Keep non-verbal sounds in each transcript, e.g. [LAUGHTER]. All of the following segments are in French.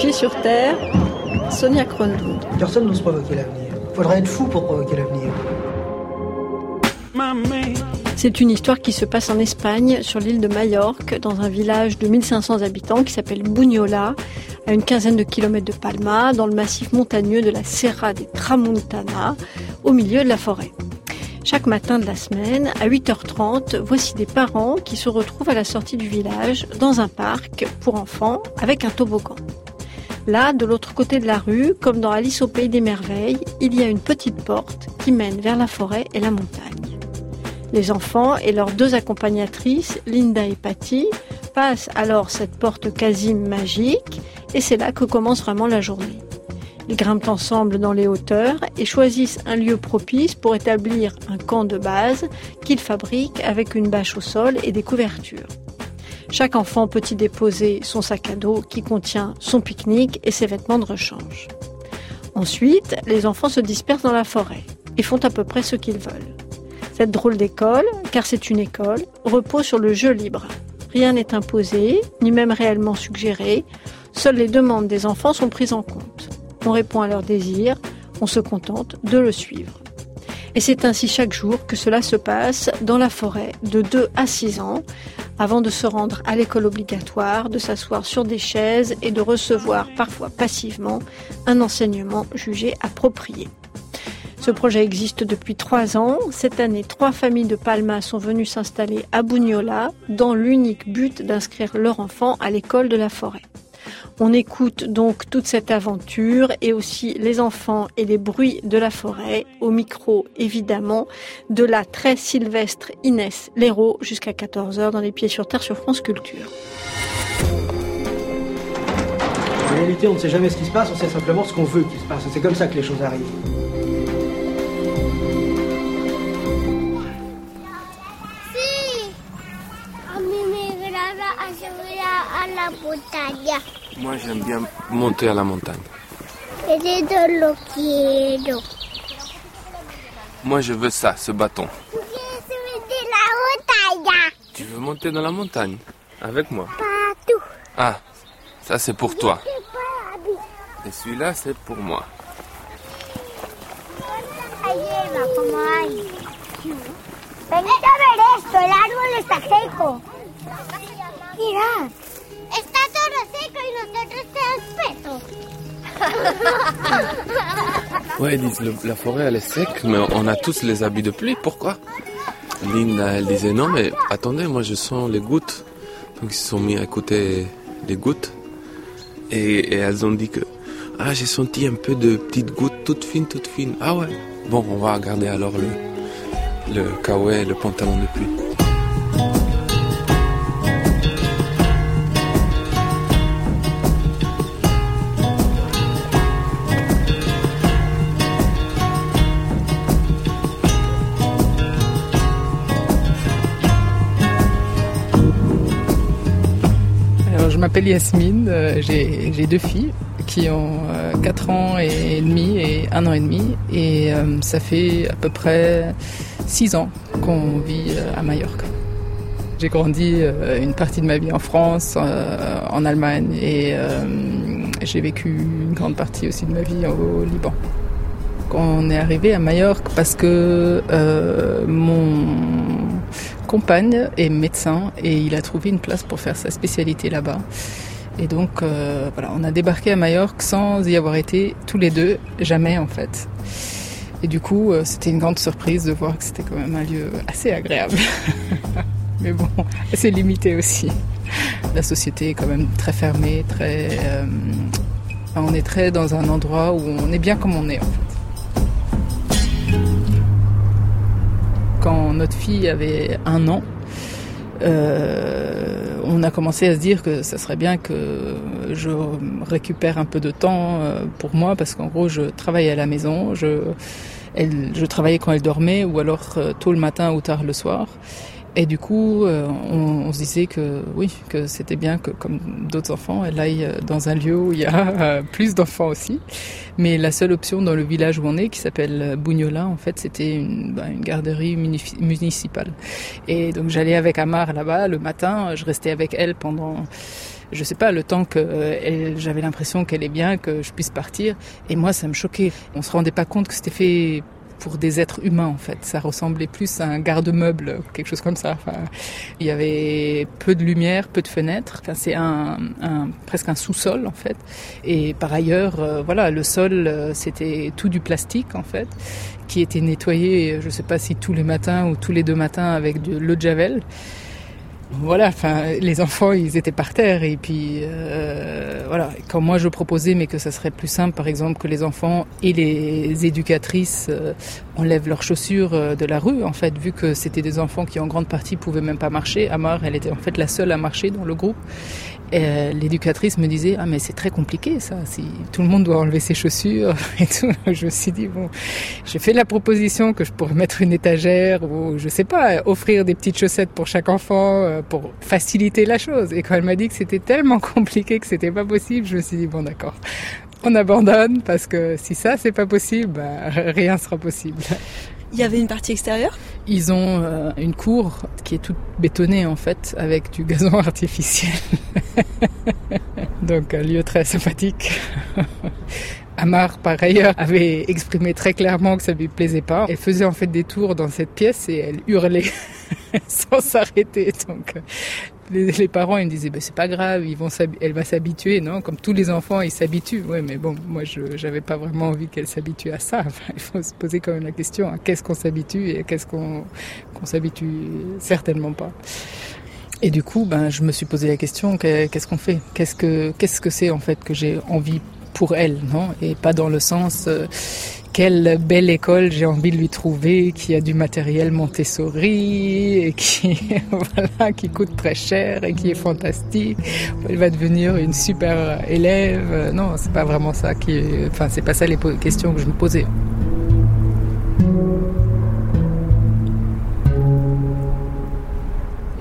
Pieds sur terre, Sonia Kronlund. Personne n'ose provoquer l'avenir. Faudrait être fou pour provoquer l'avenir. C'est une histoire qui se passe en Espagne, sur l'île de Majorque, dans un village de 1500 habitants qui s'appelle Bunyola, à une quinzaine de kilomètres de Palma, dans le massif montagneux de la Serra des Tramuntana, au milieu de la forêt. Chaque matin de la semaine, à 8h30, voici des parents qui se retrouvent à la sortie du village, dans un parc pour enfants, avec un toboggan. Là, de l'autre côté de la rue, comme dans Alice au Pays des Merveilles, il y a une petite porte qui mène vers la forêt et la montagne. Les enfants et leurs deux accompagnatrices, Linda et Patty, passent alors cette porte quasi magique et c'est là que commence vraiment la journée. Ils grimpent ensemble dans les hauteurs et choisissent un lieu propice pour établir un camp de base qu'ils fabriquent avec une bâche au sol et des couvertures. Chaque enfant peut y déposer son sac à dos qui contient son pique-nique et ses vêtements de rechange. Ensuite, les enfants se dispersent dans la forêt et font à peu près ce qu'ils veulent. Cette drôle d'école, car c'est une école, repose sur le jeu libre. Rien n'est imposé, ni même réellement suggéré. Seules les demandes des enfants sont prises en compte on répond à leurs désirs, on se contente de le suivre. Et c'est ainsi chaque jour que cela se passe dans la forêt de 2 à 6 ans, avant de se rendre à l'école obligatoire, de s'asseoir sur des chaises et de recevoir parfois passivement un enseignement jugé approprié. Ce projet existe depuis trois ans. Cette année, trois familles de Palma sont venues s'installer à Bugnola dans l'unique but d'inscrire leur enfant à l'école de la forêt. On écoute donc toute cette aventure et aussi les enfants et les bruits de la forêt, au micro évidemment de la très sylvestre Inès Léraud jusqu'à 14h dans les pieds sur terre sur France Culture. En réalité, on ne sait jamais ce qui se passe, on sait simplement ce qu'on veut qu'il se passe. C'est comme ça que les choses arrivent. Moi, j'aime bien monter à la montagne. Moi, je veux ça, ce bâton. Tu veux monter dans la montagne? Avec moi Ah, ça c'est pour toi. Et celui-là, c'est pour moi. Venite a ver esto, el árbol está seco. Mira, nosotros disent la forêt elle est sec, mais on a tous les habits de pluie. Pourquoi? Lynn, elle disait non, mais attendez, moi je sens les gouttes. Donc ils se sont mis à écouter les gouttes. Et, et elles ont dit que ah j'ai senti un peu de petites gouttes toutes fines, toutes fines. Ah ouais. Bon, on va regarder alors le le kawaii, le pantalon de pluie. Je m'appelle Yasmine, euh, j'ai deux filles qui ont 4 ans et demi et 1 an et demi et euh, ça fait à peu près 6 ans qu'on vit euh, à Majorque. J'ai grandi euh, une partie de ma vie en France, euh, en Allemagne et euh, j'ai vécu une grande partie aussi de ma vie au Liban. On est arrivé à Majorque parce que euh, mon compagne est médecin et il a trouvé une place pour faire sa spécialité là-bas. Et donc euh, voilà, on a débarqué à Majorque sans y avoir été tous les deux, jamais en fait. Et du coup, euh, c'était une grande surprise de voir que c'était quand même un lieu assez agréable. [LAUGHS] Mais bon, assez limité aussi. La société est quand même très fermée, très. on est très dans un endroit où on est bien comme on est en fait. Notre fille avait un an, euh, on a commencé à se dire que ça serait bien que je récupère un peu de temps euh, pour moi parce qu'en gros je travaillais à la maison, je, je travaillais quand elle dormait ou alors euh, tôt le matin ou tard le soir. Et du coup, euh, on, on se disait que oui, que c'était bien que comme d'autres enfants, elle aille euh, dans un lieu où il y a [LAUGHS] euh, plus d'enfants aussi. Mais la seule option dans le village où on est, qui s'appelle Bugnola, en fait, c'était une, bah, une garderie muni- municipale. Et donc j'allais avec Amar là-bas le matin, je restais avec elle pendant je sais pas, le temps que euh, j'avais l'impression qu'elle est bien, que je puisse partir. Et moi, ça me choquait. On se rendait pas compte que c'était fait pour des êtres humains en fait. Ça ressemblait plus à un garde-meuble, quelque chose comme ça. Enfin, il y avait peu de lumière, peu de fenêtres. Enfin, c'est un, un, presque un sous-sol en fait. Et par ailleurs, euh, voilà, le sol euh, c'était tout du plastique en fait, qui était nettoyé, je sais pas si tous les matins ou tous les deux matins avec de l'eau de javel voilà, enfin, les enfants, ils étaient par terre et puis euh, voilà. Quand moi je proposais, mais que ça serait plus simple, par exemple, que les enfants et les éducatrices euh, enlèvent leurs chaussures euh, de la rue, en fait, vu que c'était des enfants qui en grande partie pouvaient même pas marcher. Amar, elle était en fait la seule à marcher dans le groupe euh, l'éducatrice me disait ah mais c'est très compliqué ça si tout le monde doit enlever ses chaussures [LAUGHS] et tout. Je me suis dit bon j'ai fait la proposition que je pourrais mettre une étagère ou je sais pas offrir des petites chaussettes pour chaque enfant euh, pour faciliter la chose. Et quand elle m'a dit que c'était tellement [LAUGHS] compliqué que c'était pas possible je me suis dit bon d'accord on abandonne parce que si ça c'est pas possible bah, rien sera possible il y avait une partie extérieure Ils ont euh, une cour qui est toute bétonnée en fait, avec du gazon [LAUGHS] artificiel. Donc un lieu très sympathique. [LAUGHS] Amar, par ailleurs, avait exprimé très clairement que ça lui plaisait pas. Elle faisait en fait des tours dans cette pièce et elle hurlait [LAUGHS] sans s'arrêter. Donc les, parents ils me disaient bah, c'est pas grave, ils vont elle va s'habituer, non? Comme tous les enfants, ils s'habituent. Ouais, mais bon, moi je j'avais pas vraiment envie qu'elle s'habitue à ça. [LAUGHS] Il faut se poser quand même la question à qu'est-ce qu'on s'habitue et qu'est-ce qu'on qu'on s'habitue certainement pas? Et du coup, ben je me suis posé la question qu'est-ce qu'on fait? Qu'est-ce que qu'est-ce que c'est en fait que j'ai envie pour elle, non? Et pas dans le sens euh, quelle belle école j'ai envie de lui trouver, qui a du matériel Montessori et qui [LAUGHS] voilà, qui coûte très cher et qui est fantastique. Elle va devenir une super élève. Non, c'est pas vraiment ça qui, enfin c'est pas ça les questions que je me posais.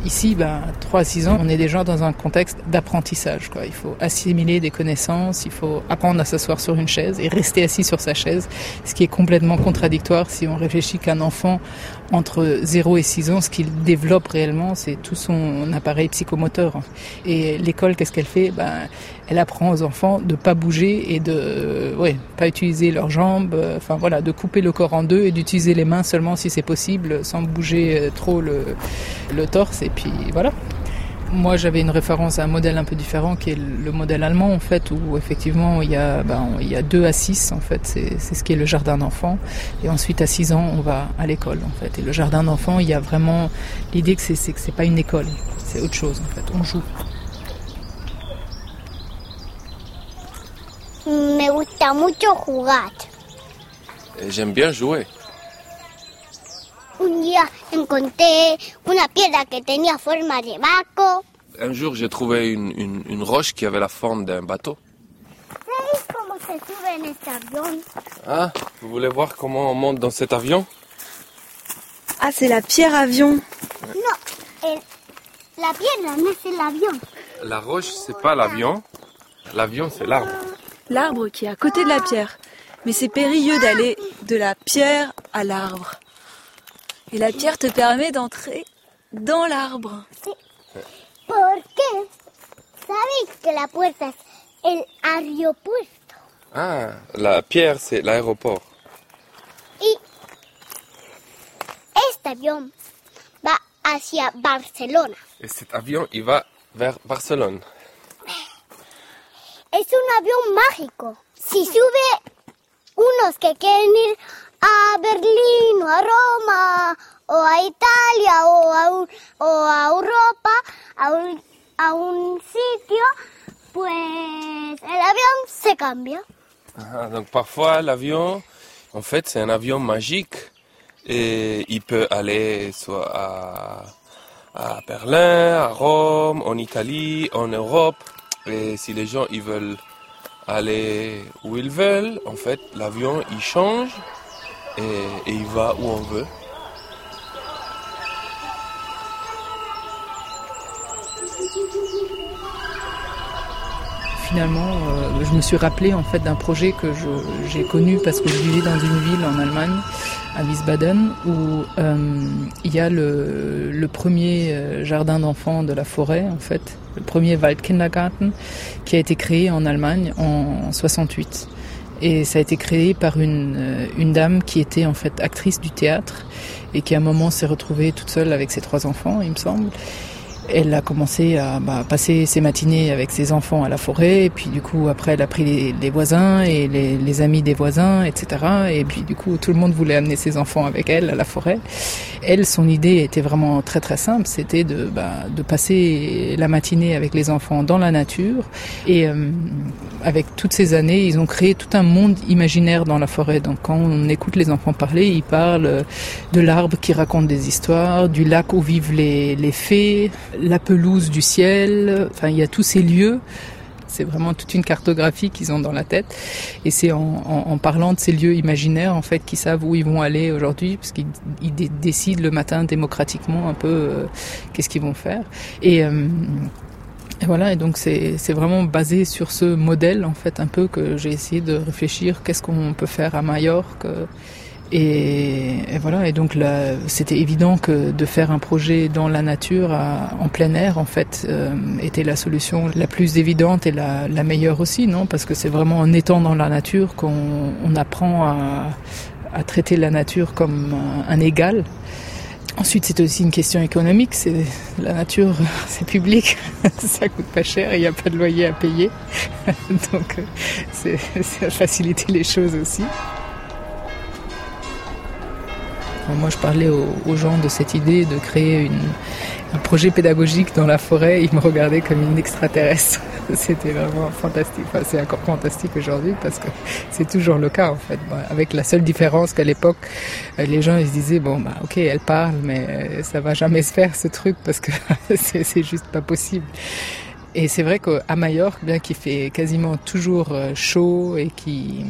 Ici, ben, 3 à 6 ans, on est déjà dans un contexte d'apprentissage. Il faut assimiler des connaissances, il faut apprendre à s'asseoir sur une chaise et rester assis sur sa chaise, ce qui est complètement contradictoire si on réfléchit qu'un enfant entre 0 et 6 ans, ce qu'il développe réellement, c'est tout son appareil psychomoteur. Et l'école, qu'est-ce qu'elle fait? Ben, Elle apprend aux enfants de pas bouger et de ouais, pas utiliser leurs jambes, enfin voilà, de couper le corps en deux et d'utiliser les mains seulement si c'est possible, sans bouger trop le, torse. Puis voilà. Moi, j'avais une référence à un modèle un peu différent qui est le modèle allemand, en fait, où effectivement il y a, ben, il y a 2 à 6, en fait, c'est ce qui est le jardin d'enfants. Et ensuite, à 6 ans, on va à l'école, en fait. Et le jardin d'enfants, il y a vraiment l'idée que c'est que c'est pas une école, c'est autre chose, en fait. On joue. Me gusta mucho jugar. J'aime bien jouer. Un día encontré una piedra que tenía forma de barco. Un jour, j'ai trouvé une, une, une, roche qui avait la forme d'un bateau. ¿Sabes cómo se sube en este avión? Ah, vous voulez voir comment on monte dans cet avion? Ah, c'est la pierre avion. No, el, la piedra no es el avión. La roche, c'est pas l'avion. L'avion, c'est l'arbre. L'arbre qui est à côté de la pierre. Mais c'est périlleux d'aller de la pierre à l'arbre. Et la pierre te permet d'entrer dans l'arbre. Sí. ¿Por qué? ¿Sabéis que la puerta es el aeropuerto? Ah, la pierre, c'est l'aéroport. Y este avión va hacia Barcelona. Et cet avion, il va vers Barcelone. Es un avión mágico. Si sube unos que quieren ir a Berlín o a Roma o a Italia a, a Europa, un, a un se cambia. Ah, donc parfois l'avion, en fait c'est un avion magique et il peut aller soit à, à Berlin, à Rome, en Italie, en Europe. Et si les gens ils veulent aller où ils veulent, en fait l'avion il change et, il va où on veut. finalement, euh, je me suis rappelé en fait d'un projet que j'ai connu parce que je vivais dans une ville en Allemagne, à Wiesbaden, où euh, il y a le, le premier euh, jardin d'enfants de la forêt en fait, le premier Waldkindergarten, qui a été créé en Allemagne en 68. Et ça a été créé par une, euh, une dame qui était en fait actrice du théâtre et qui à un moment s'est retrouvée toute seule avec ses trois enfants, il me semble elle a commencé à bah, passer ses matinées avec ses enfants à la forêt, et puis du coup après elle a pris les, les voisins et les, les, amis des voisins, etc. Et puis du coup tout le monde voulait amener ses enfants avec elle à la forêt. Elle, son idée était vraiment très très simple, c'était de, bah, de passer la matinée avec les enfants dans la nature. Et euh, avec toutes ces années, ils ont créé tout un monde imaginaire dans la forêt. Donc quand on écoute les enfants parler, ils parlent de l'arbre qui raconte des histoires, du lac où vivent les, les fées, la pelouse du ciel, enfin il y a tous ces lieux. C'est vraiment toute une cartographie qu'ils ont dans la tête. Et c'est en, en, en, parlant de ces lieux imaginaires, en fait, qu'ils savent où ils vont aller aujourd'hui, parce qu'ils décident le matin démocratiquement un peu euh, qu'est-ce qu'ils vont faire. Et, euh, et voilà, et donc c'est vraiment basé sur ce modèle, en fait, un peu que j'ai essayé de réfléchir, qu'est-ce qu'on peut faire à Majorque et, et, voilà, et donc c'était évident que de faire un projet dans la nature, en plein air, en fait, euh, était la solution la plus évidente et la, la meilleure aussi, non? Parce que c'est vraiment en étant dans la nature qu'on on apprend à, à, traiter la nature comme un, égal. Ensuite, c'est aussi une question économique. C'est la nature, [LAUGHS] c'est public, [LAUGHS] ça coûte pas cher, il n'y a pas de loyer à payer, [LAUGHS] donc c'est faciliter les choses aussi. Moi, je parlais aux, gens de cette idée de créer un projet pédagogique dans la forêt. Ils me regardaient comme une extraterrestre. [LAUGHS] C'était vraiment fantastique. Enfin, c'est encore fantastique aujourd'hui parce que c'est toujours le cas en fait. Avec la seule différence qu'à l'époque, les gens se disaient bon bah ok elle parle mais ça va jamais se faire ce truc parce que [LAUGHS] c'est juste pas possible. Et c'est vrai qu'à Majorque, bien qu'il fait quasiment toujours chaud et qui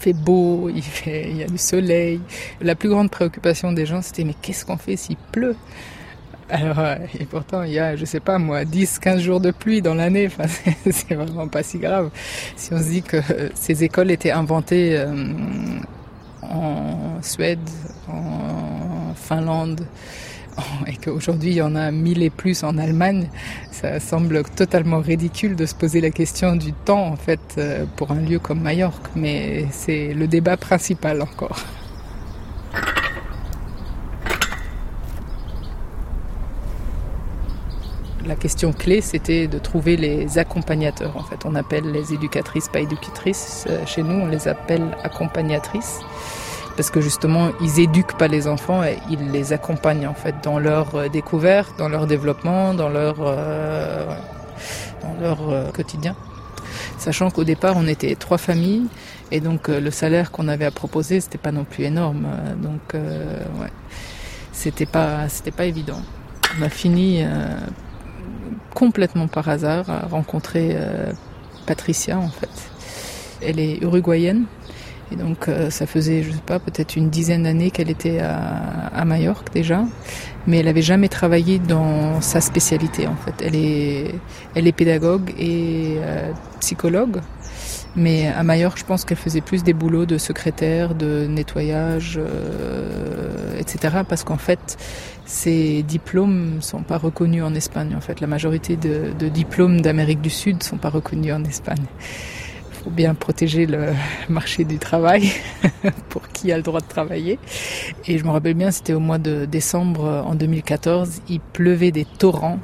fait beau, [LAUGHS] il, fait, il y a du soleil. La plus grande préoccupation des gens, c'était mais qu'est-ce qu'on fait s'il pleut? Alors, et pourtant, il y a, je sais pas moi, 10, 15 jours de pluie dans l'année. Enfin, [LAUGHS] c'est vraiment pas si grave. Si on se dit que ces écoles étaient inventées euh, en Suède, en Finlande, et qu'aujourd'hui il y en a mille et plus en Allemagne, ça semble totalement ridicule de se poser la question du temps en fait euh, pour un lieu comme Majorque, mais c'est le débat principal encore. La question clé, c'était de trouver les accompagnateurs. En fait, on appelle les éducatrices pas éducatrices. Chez nous, on les appelle accompagnatrices parce que justement ils éduquent pas les enfants ils les accompagnent en fait dans leur découverte, dans leur développement, dans leur euh, dans leur euh, quotidien. Sachant qu'au départ on était trois familles et donc euh, le salaire qu'on avait à proposer c'était pas non plus énorme donc euh, ouais c'était pas c'était pas évident. On a fini euh, complètement par hasard à rencontrer Patricia en fait. Elle est uruguayenne et donc euh, ça faisait, je sais pas, peut-être une dizaine d'années qu'elle était à, à Majorque déjà, mais elle avait jamais travaillé dans sa spécialité en fait. Elle est, elle est pédagogue et euh, psychologue, mais à Majorque, je pense qu'elle faisait plus des boulots de secrétaire, de nettoyage, euh, etc. Parce qu'en fait, ces diplômes sont pas reconnus en Espagne. En fait, la majorité de, de diplômes d'Amérique du Sud sont pas reconnus en Espagne faut bien protéger le marché du travail [LAUGHS] pour qui a le droit de travailler. Et je me rappelle bien, c'était au mois de décembre en 2014, il pleuvait des torrents.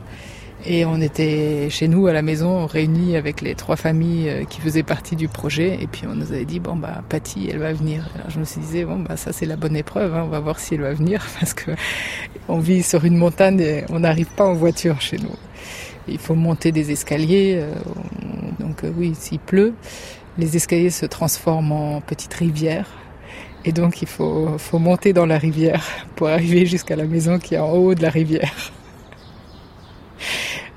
Et on était chez nous à la maison réunis avec les trois familles qui faisaient partie du projet. Et puis on nous avait dit bon bah Patty elle va venir. Alors je me suis dit bon bah ça c'est la bonne épreuve. Hein, on va voir si elle va venir [LAUGHS] parce que on vit sur une montagne et on n'arrive pas en voiture chez nous. Il faut monter des escaliers. Donc oui s'il pleut, les escaliers se transforment en petites rivières. Et donc il faut, monter dans la rivière pour arriver jusqu'à la maison qui est en haut de la rivière.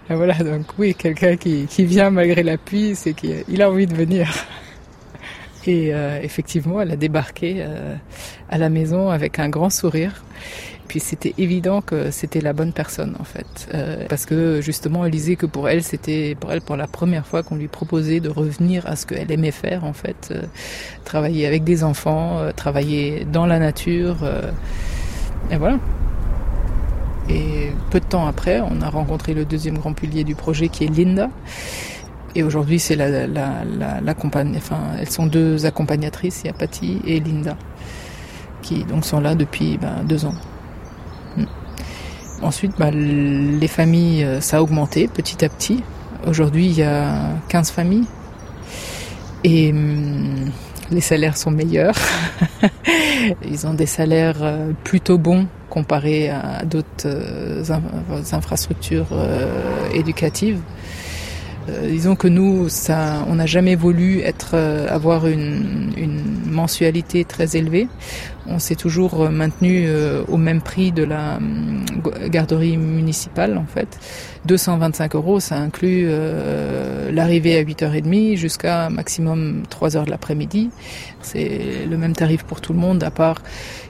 Et voilà, donc oui, quelqu'un qui, qui vient malgré la pluie, c'est qu'il a envie de venir. Et euh, effectivement, elle a débarqué euh, à la maison avec un grand sourire. Puis c'était évident que c'était la bonne personne en fait, euh, parce que justement elle disait que pour elle c'était pour elle pour la première fois qu'on lui proposait de revenir à ce qu'elle aimait faire en fait, euh, travailler avec des enfants, euh, travailler dans la nature, et voilà. Et peu de temps après, on a rencontré le deuxième grand pilier du projet qui est Linda. Et aujourd'hui, c'est la, la, la, enfin, elles sont deux accompagnatrices, il y a Patty et Linda, qui donc sont là depuis ben, deux ans. Ensuite, ben, les familles, euh, ça a augmenté petit à petit. Aujourd'hui, il y a 15 familles. Et hum, les salaires sont meilleurs. [LAUGHS] Ils ont des salaires euh, plutôt bons comparés à d'autres euh, in- infrastructures éducatives. Euh, disons que nous, ça, on n'a jamais voulu être, euh, avoir une, une mensualité très élevée. On s'est toujours euh, maintenu au même prix de la hum, garderie municipale, en fait. 225 euros, ça inclut euh, l'arrivée à 8h30 jusqu'à maximum 3h de l'après-midi. C'est le même tarif pour tout le monde, à part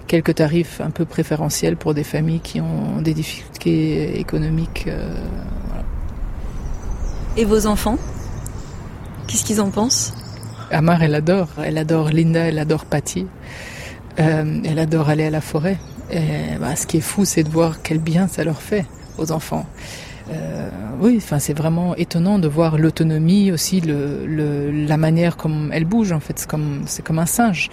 quelques tarifs un peu préférentiels pour des familles qui ont des difficultés économiques. euh, Et vos enfants Qu'est-ce qu'ils en pensent? Amar, elle adore. Elle adore Linda, elle adore Patty. Euh, elle adore aller à la forêt. Et, bah, ce qui est fou, c'est de voir quel bien ça leur fait aux enfants. Euh, oui, enfin, c'est vraiment étonnant de voir l'autonomie aussi, la manière comme elle bouge. En fait, comme c'est comme un singe.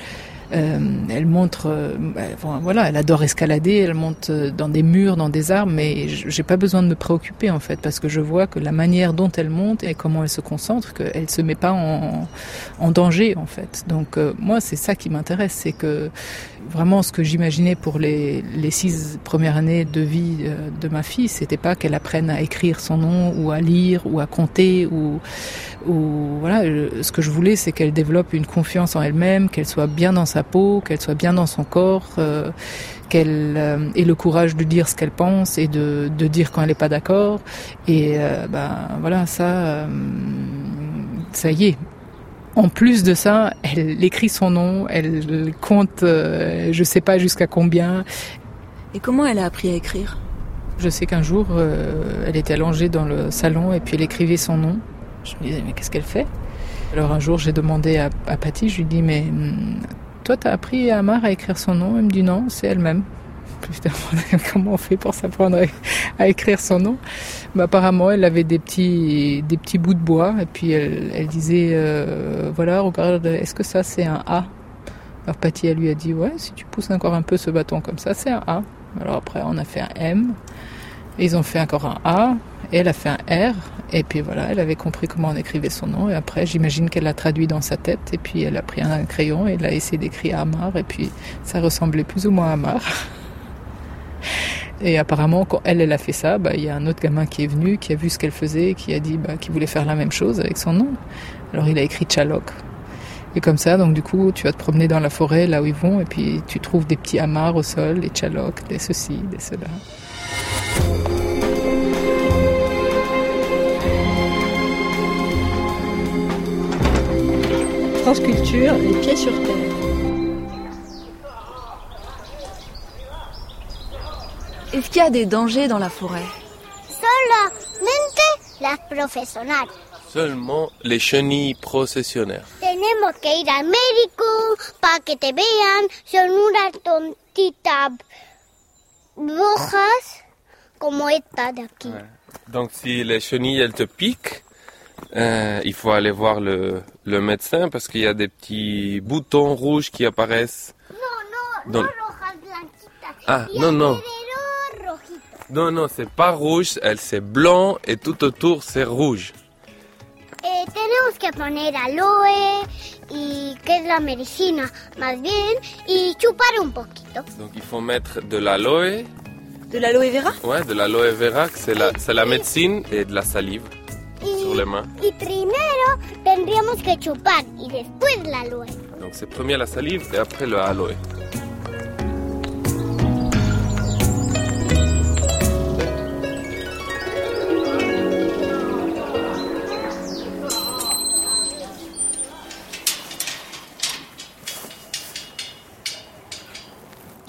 Euh, elle montre, euh, bah, voilà, elle adore escalader, elle monte euh, dans des murs, dans des arbres, mais j'ai pas besoin de me préoccuper en fait, parce que je vois que la manière dont elle monte et comment elle se concentre, qu'elle se met pas en, en danger en fait. Donc euh, moi, c'est ça qui m'intéresse, c'est que vraiment ce que j'imaginais pour les, les six premières années de vie euh, de ma fille, c'était pas qu'elle apprenne à écrire son nom ou à lire ou à compter ou ou voilà, je- ce que je voulais, c'est qu'elle développe une confiance en elle-même, qu'elle soit bien dans sa peau, qu'elle soit bien dans son corps, euh, qu'elle euh, ait le courage de dire ce qu'elle pense et de, de dire quand elle n'est pas d'accord. Et euh, ben voilà, ça, euh, ça y est. En plus de ça, elle écrit son nom, elle compte, euh, je sais pas jusqu'à combien. Et comment elle a appris à écrire? Je sais qu'un jour, euh, elle était allongée dans le salon et puis elle écrivait son nom. Je me disais, mais qu'est-ce qu'elle fait? Alors un jour, j'ai demandé à, à Patty, je lui dis, mais hum, toi, t'as appris à Amar à écrire son nom? Elle me dit, non, c'est elle-même. Demandé [LAUGHS] comment on fait pour s'apprendre à, à écrire son nom? Mais apparemment, elle avait des petits, des petits bouts de bois et puis elle, elle disait, euh, voilà, regarde, est-ce que ça c'est un A? Alors Patty, elle lui a dit, ouais, si tu pousses encore un peu ce bâton comme ça, c'est un A. Alors après, on a fait un M. Ils ont fait encore un A, et elle a fait un R, et puis voilà, elle avait compris comment on écrivait son nom, et après, j'imagine qu'elle l'a traduit dans sa tête, et puis elle a pris un crayon, et elle a essayé d'écrire Amar, et puis ça ressemblait plus ou moins à Amar. [LAUGHS] Et apparemment, quand elle, elle a fait ça, bah, il y a un autre gamin qui est venu, qui a vu ce qu'elle faisait, qui a dit bah, qu'il voulait faire la même chose avec son nom. Alors il a écrit Chalok. Et comme ça, donc du coup, tu vas te promener dans la forêt, là où ils vont, et puis tu trouves des petits amars au sol, des Chalok, des ceci, des cela. France Culture, les pieds sur terre. Est-ce qu'il y a des dangers dans la forêt Solamente las profesionales. Seulement les chenilles processionnaires. Tenemos que ir al médico para que te vean. Son unas tontitas rojas como esta de aquí. Donc si les chenilles elles te piquent, euh, il faut aller voir le, le médecin parce qu'il y a des petits boutons rouges qui apparaissent. No, no, Don- no rojas blanquitas. Ah, y no, no. alrededor rojitas. Non, non, c'est pas rouge, elle c'est blanc et tout autour c'est rouge. Eh, tenemos que poner aloe y que es la medicina más bien y chupar un poquito. Donc il faut mettre de l'aloe, De l'aloe vera? Ouais, de l'aloe vera, que c'est la, c'est la médecine, et de la salive Y, sur les mains. y primero tendríamos que chupar y después la aloe. Donc c'est premier la salive et après le aloe.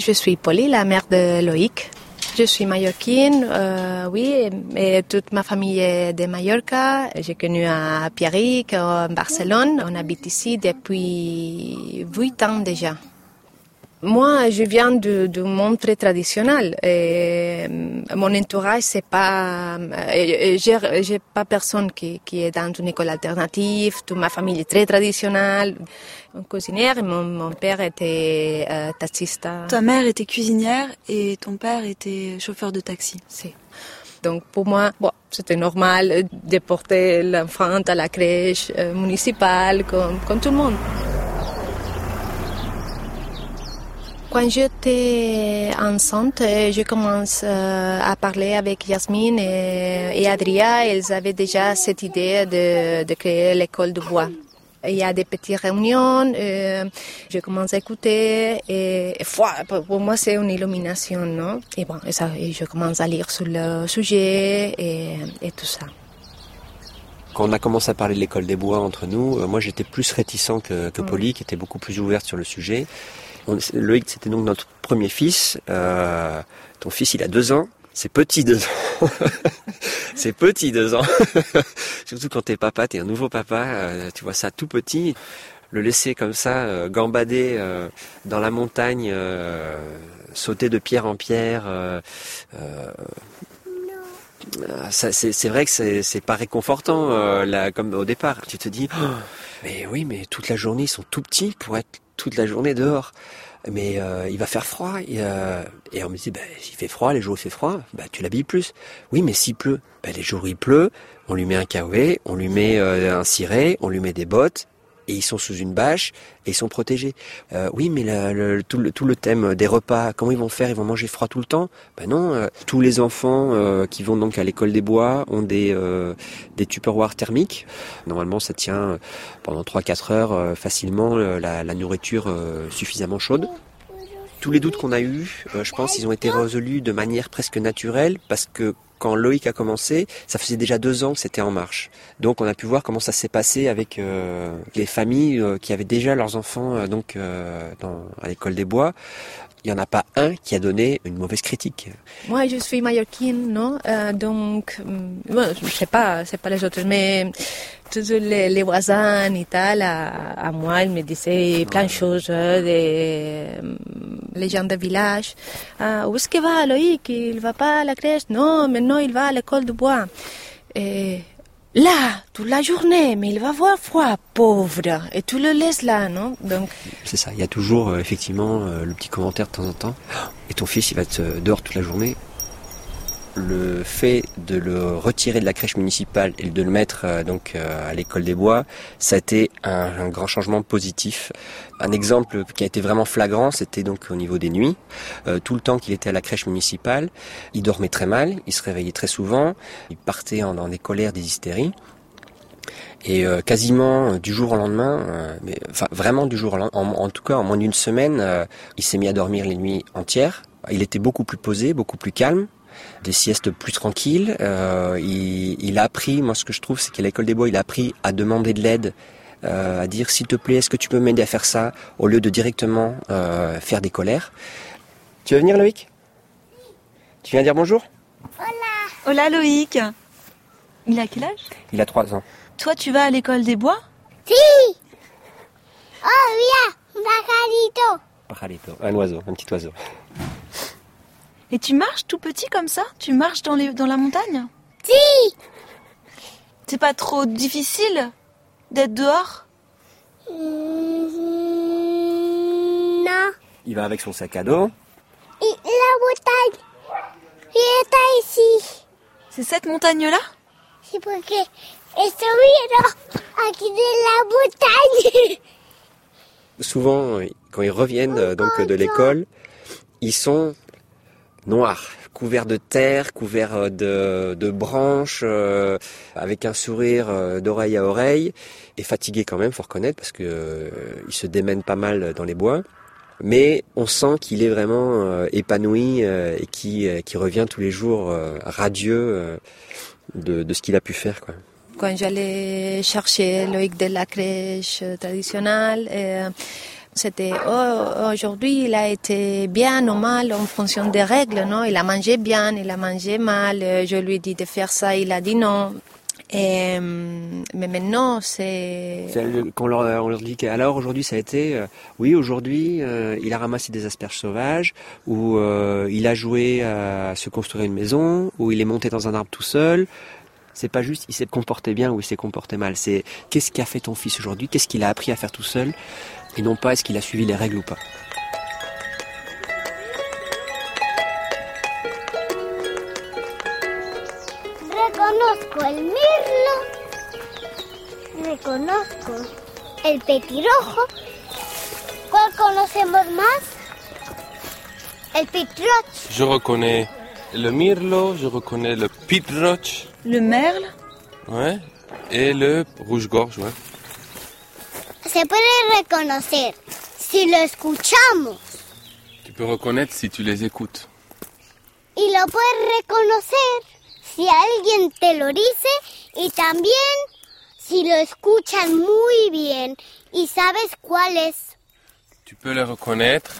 Je suis Polly, la mère de Loïc. Je suis mallorquine, euh, oui, et toute ma famille est de Mallorca. J'ai connu à Pierrick, en Barcelone. On habite ici depuis huit ans déjà. Moi, je viens du, du monde très traditionnel. Et mon entourage, c'est pas, j'ai, j'ai pas personne qui, qui est dans une école alternative. Toute ma famille est très traditionnelle. Un cuisinière, mon, mon père était euh, taxista. Ta mère était cuisinière et ton père était chauffeur de taxi. Si. Donc pour moi, bon, c'était normal de porter l'enfant à la crèche euh, municipale comme, comme tout le monde. Quand j'étais enceinte, je commence euh, à parler avec Yasmine et, et Adria. Elles avaient déjà cette idée de, de créer l'école de bois. Il y a des petites réunions, euh, je commence à écouter et, pour moi c'est une illumination, non? Et bon, et ça, et je commence à lire sur le sujet et, et tout ça. Quand on a commencé à parler de l'école des bois entre nous, euh, moi j'étais plus réticent que, que Polly, qui était beaucoup plus ouverte sur le sujet. Loïc, c'était donc notre premier fils. Euh, ton fils, il a deux ans. C'est petit deux ans. [LAUGHS] c'est petit deux ans. [LAUGHS] Surtout quand t'es papa, t'es un nouveau papa, euh, tu vois ça tout petit. Le laisser comme ça, euh, gambader euh, dans la montagne, euh, sauter de pierre en pierre. c'est, vrai que c'est, pas réconfortant là, comme au départ. Tu te dis, Oh, [GASPS] mais oui, mais toute la journée ils sont tout petits pour être toute la journée dehors. Mais euh, il va faire froid. Et, euh, et on me dit, bah, s'il fait froid, les jours où il fait froid, bah, tu l'habilles plus. Oui, mais s'il pleut, bah, les jours où il pleut, on lui met un caouet, on lui met euh, un ciré, on lui met des bottes, et ils sont sous une bâche et ils sont protégés. Euh, oui, mais le, tout, le, tout le thème des repas, comment ils vont faire? Ils vont manger froid tout le temps? Ben non. euh, tous les enfants euh, qui vont donc à l'école des bois ont des euh, des tupperwares thermiques. Normalement, ça tient euh, pendant 3-4 heures euh, facilement la, la nourriture suffisamment chaude. Tous les doutes qu'on a eus, je pense, ils ont été résolus de manière presque naturelle parce que quand Loïc a commencé, ça faisait déjà deux ans que c'était en marche. Donc on a pu voir comment ça s'est passé avec euh, les familles euh, qui avaient déjà leurs enfants euh, donc à l'école des bois. Il n'y en a pas un qui a donné une mauvaise critique. Moi, je suis mallorquine, non? Euh, Donc, hum, bon, je sais pas, c'est pas les autres, mais tous les, les voisins et tal, à, à moi, ils me disaient plein de choses. euh, Des, hum, les gens du village. Ah, où est-ce qu'il va, Loïc? Il va pas à la crèche? Non, maintenant il va à l'école de bois. Et là, toute la journée, mais il va avoir froid, pauvre. Et tu le laisses là, non? Donc, C'est ça, il y a toujours euh, effectivement euh, le petit commentaire de temps en temps. Et ton fils, il va être euh, dehors toute la journée. Le fait de le retirer de la crèche municipale et de le mettre euh, donc euh, à l'école des bois, ça a été un, grand changement positif. Un exemple qui a été vraiment flagrant, c'était donc au niveau des nuits. Euh, tout le temps qu'il était à la crèche municipale, il dormait très mal, il se réveillait très souvent, il partait en, dans des colères, des hystéries. Et euh, quasiment du jour au lendemain, euh, mais enfin vraiment du jour au lendemain, en, tout cas en moins d'une semaine, il s'est mis à dormir les nuits entières. Il était beaucoup plus posé, beaucoup plus calme, des siestes plus tranquilles. Euh, il, il a appris, moi ce que je trouve, c'est qu'à l'école des bois, il a appris à demander de l'aide, euh, à dire s'il te plaît, est-ce que tu peux m'aider à faire ça, au lieu de directement euh, faire des colères. Tu veux venir Loïc? Tu viens dire bonjour? Hola Loïc Il a quel âge? Il a trois ans. Toi, tu vas à l'école des bois? Sí. Oh, mira, un pajarito. Pajarito, un oiseau, un petit oiseau. Et tu marches tout petit comme ça? Tu marches dans, les, dans la montagne? Sí. C'est pas trop difficile d'être dehors? Mm, no. Il va avec son sac à dos. Y la montagne. Y está ici. C'est cette montagne-là? Sí, porque estoy viendo aquí de la montagne. souvent, quand ils reviennent euh, donc de l'école, ils sont noirs, couverts de terre, couverts euh, de, de branches, euh, avec un sourire euh, d'oreille à oreille, et fatigués quand même, faut reconnaître, parce que euh, ils se démènent pas mal dans les bois. Mais on sent qu'il est vraiment euh, épanoui et qui, qui revient tous les jours radieux de, de ce qu'il a pu faire. Quoi. quand j'allais chercher Loïc de la crèche traditionnelle, C'était oh, aujourd'hui il a été bien ou mal en fonction des règles, non? Il a mangé bien, il a mangé mal. Je lui ai dit de faire ça, il a dit non. Et, mais maintenant, c'est... Quand on leur, on leur dit qu'alors aujourd'hui ça a été, euh, oui aujourd'hui euh, il a ramassé des asperges sauvages, ou euh, il a joué à se construire une maison, ou il est monté dans un arbre tout seul. C'est pas juste il s'est comporté bien ou il s'est comporté mal. C'est qu'est-ce qu'a fait ton fils aujourd'hui, qu'est-ce qu'il a appris à faire tout seul, et non pas est-ce qu'il a suivi les règles ou pas? Reconozco el mirlo, reconozco el petirrojo. ¿Cuál conocemos más? El pitroch. Je reconnais le mirlo, je reconnais le pitroch. Le merle Ouais. Et le rouge-gorge, ouais. Se puede reconocer si lo escuchamos. Tu peux reconnaître si tu les écoutes. Y lo puedes reconocer si alguien te lo dice y también si lo escuchan muy bien y sabes cuál es. Tu peux les reconnaître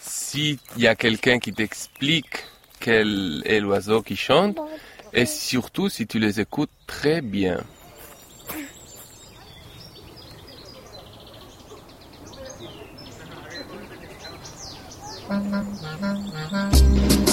s'il y a quelqu'un qui t'explique quel est l'oiseau qui chante et surtout si tu les écoutes très bien. [LAUGHS]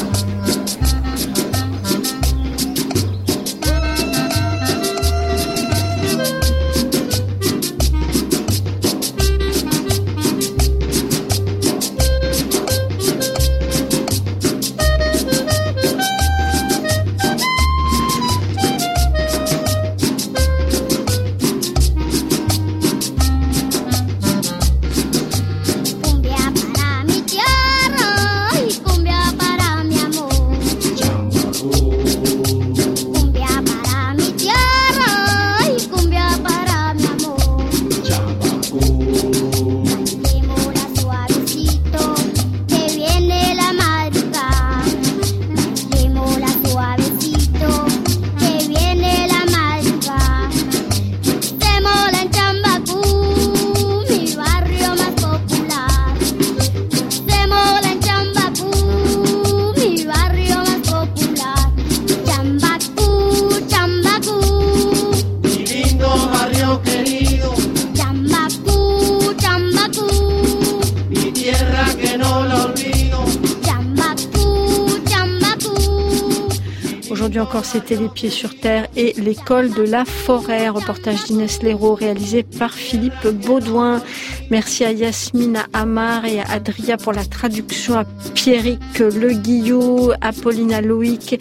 Les Pieds sur Terre et l'école de la forêt. Reportage d'Inès Léraud réalisé par Philippe Baudouin. Merci à Yasmina Amar et à Adria pour la traduction, à Pierrick Le Guillot, à Paulina Loïc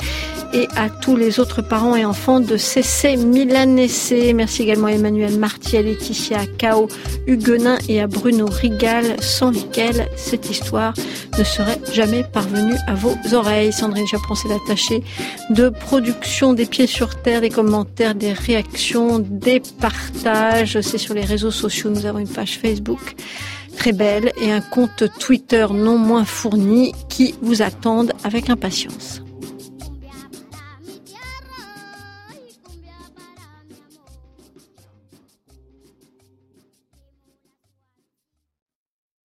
et à tous les autres parents et enfants de CC Milanessé. Merci également à Emmanuel Marty, à Laetitia Cao, Huguenin et à Bruno Rigal, sans lesquels cette histoire ne serait jamais parvenue à vos oreilles. Sandrine Chaperon s'est attachée de production des pieds sur terre, des commentaires, des réactions, des partages. C'est sur les réseaux sociaux. Nous avons une page Facebook très belle et un compte Twitter non moins fourni qui vous attendent avec impatience.